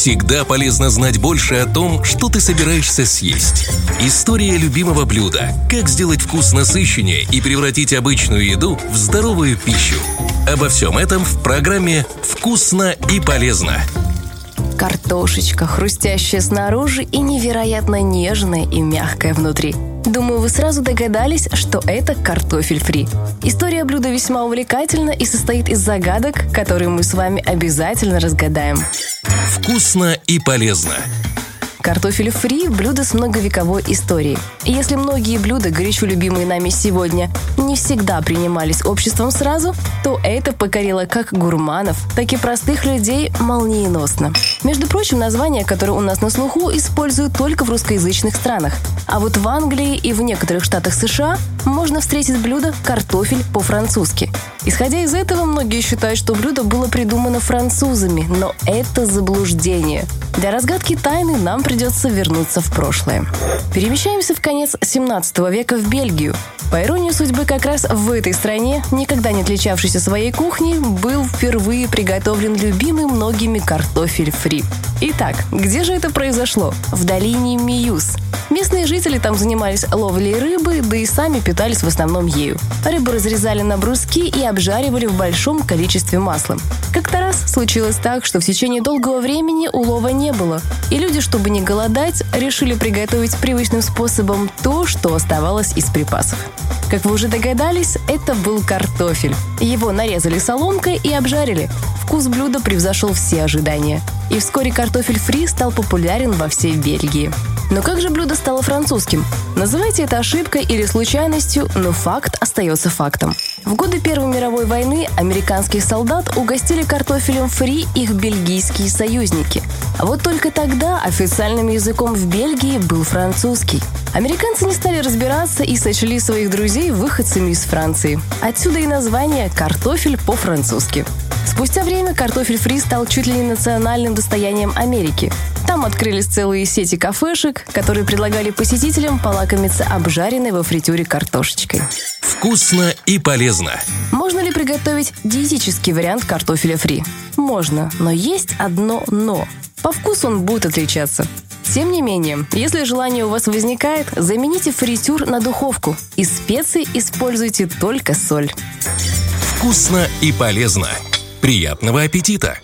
Всегда полезно знать больше о том, что ты собираешься съесть. История любимого блюда. Как сделать вкус насыщеннее и превратить обычную еду в здоровую пищу. Обо всем этом в программе «Вкусно и полезно». Картошечка, хрустящая снаружи и невероятно нежная и мягкая внутри. Думаю, вы сразу догадались, что это картофель фри. История блюда весьма увлекательна и состоит из загадок, которые мы с вами обязательно разгадаем. Вкусно и полезно. Картофель фри – блюдо с многовековой историей. И если многие блюда, горячо любимые нами сегодня, не всегда принимались обществом сразу, то это покорило как гурманов, так и простых людей молниеносно. Между прочим, название, которое у нас на слуху, используют только в русскоязычных странах. А вот в Англии и в некоторых штатах США можно встретить блюдо «картофель» по-французски. Исходя из этого, многие считают, что блюдо было придумано французами, но это заблуждение. Для разгадки тайны нам придется вернуться в прошлое. Перемещаемся в конец 17 века в Бельгию. По иронии судьбы, как раз в этой стране, никогда не отличавшейся своей кухней, был впервые приготовлен любимый многими картофель фри. Итак, где же это произошло? В долине Миюс. Местные жители там занимались ловлей рыбы, да и сами питались в основном ею. Рыбу разрезали на бруски и обжаривали в большом количестве масла. Как-то раз случилось так, что в течение долгого времени улова не было, и люди, чтобы не голодать, решили приготовить привычным способом то, что оставалось из припасов. Как вы уже догадались, это был картофель. Его нарезали соломкой и обжарили. Вкус блюда превзошел все ожидания. И вскоре картофель фри стал популярен во всей Бельгии. Но как же блюдо стало французским? Называйте это ошибкой или случайностью, но факт остается фактом. В годы Первой мировой войны американских солдат угостили картофелем фри их бельгийские союзники. А вот только тогда официальным языком в Бельгии был французский. Американцы не стали разбираться и сочли своих друзей выходцами из Франции. Отсюда и название «картофель по-французски». Спустя время картофель фри стал чуть ли не национальным достоянием Америки. Там открылись целые сети кафешек, которые предлагали посетителям полакомиться обжаренной во фритюре картошечкой. Вкусно и полезно. Можно ли приготовить диетический вариант картофеля фри? Можно, но есть одно «но». По вкусу он будет отличаться. Тем не менее, если желание у вас возникает, замените фритюр на духовку. Из специй используйте только соль. Вкусно и полезно. Приятного аппетита!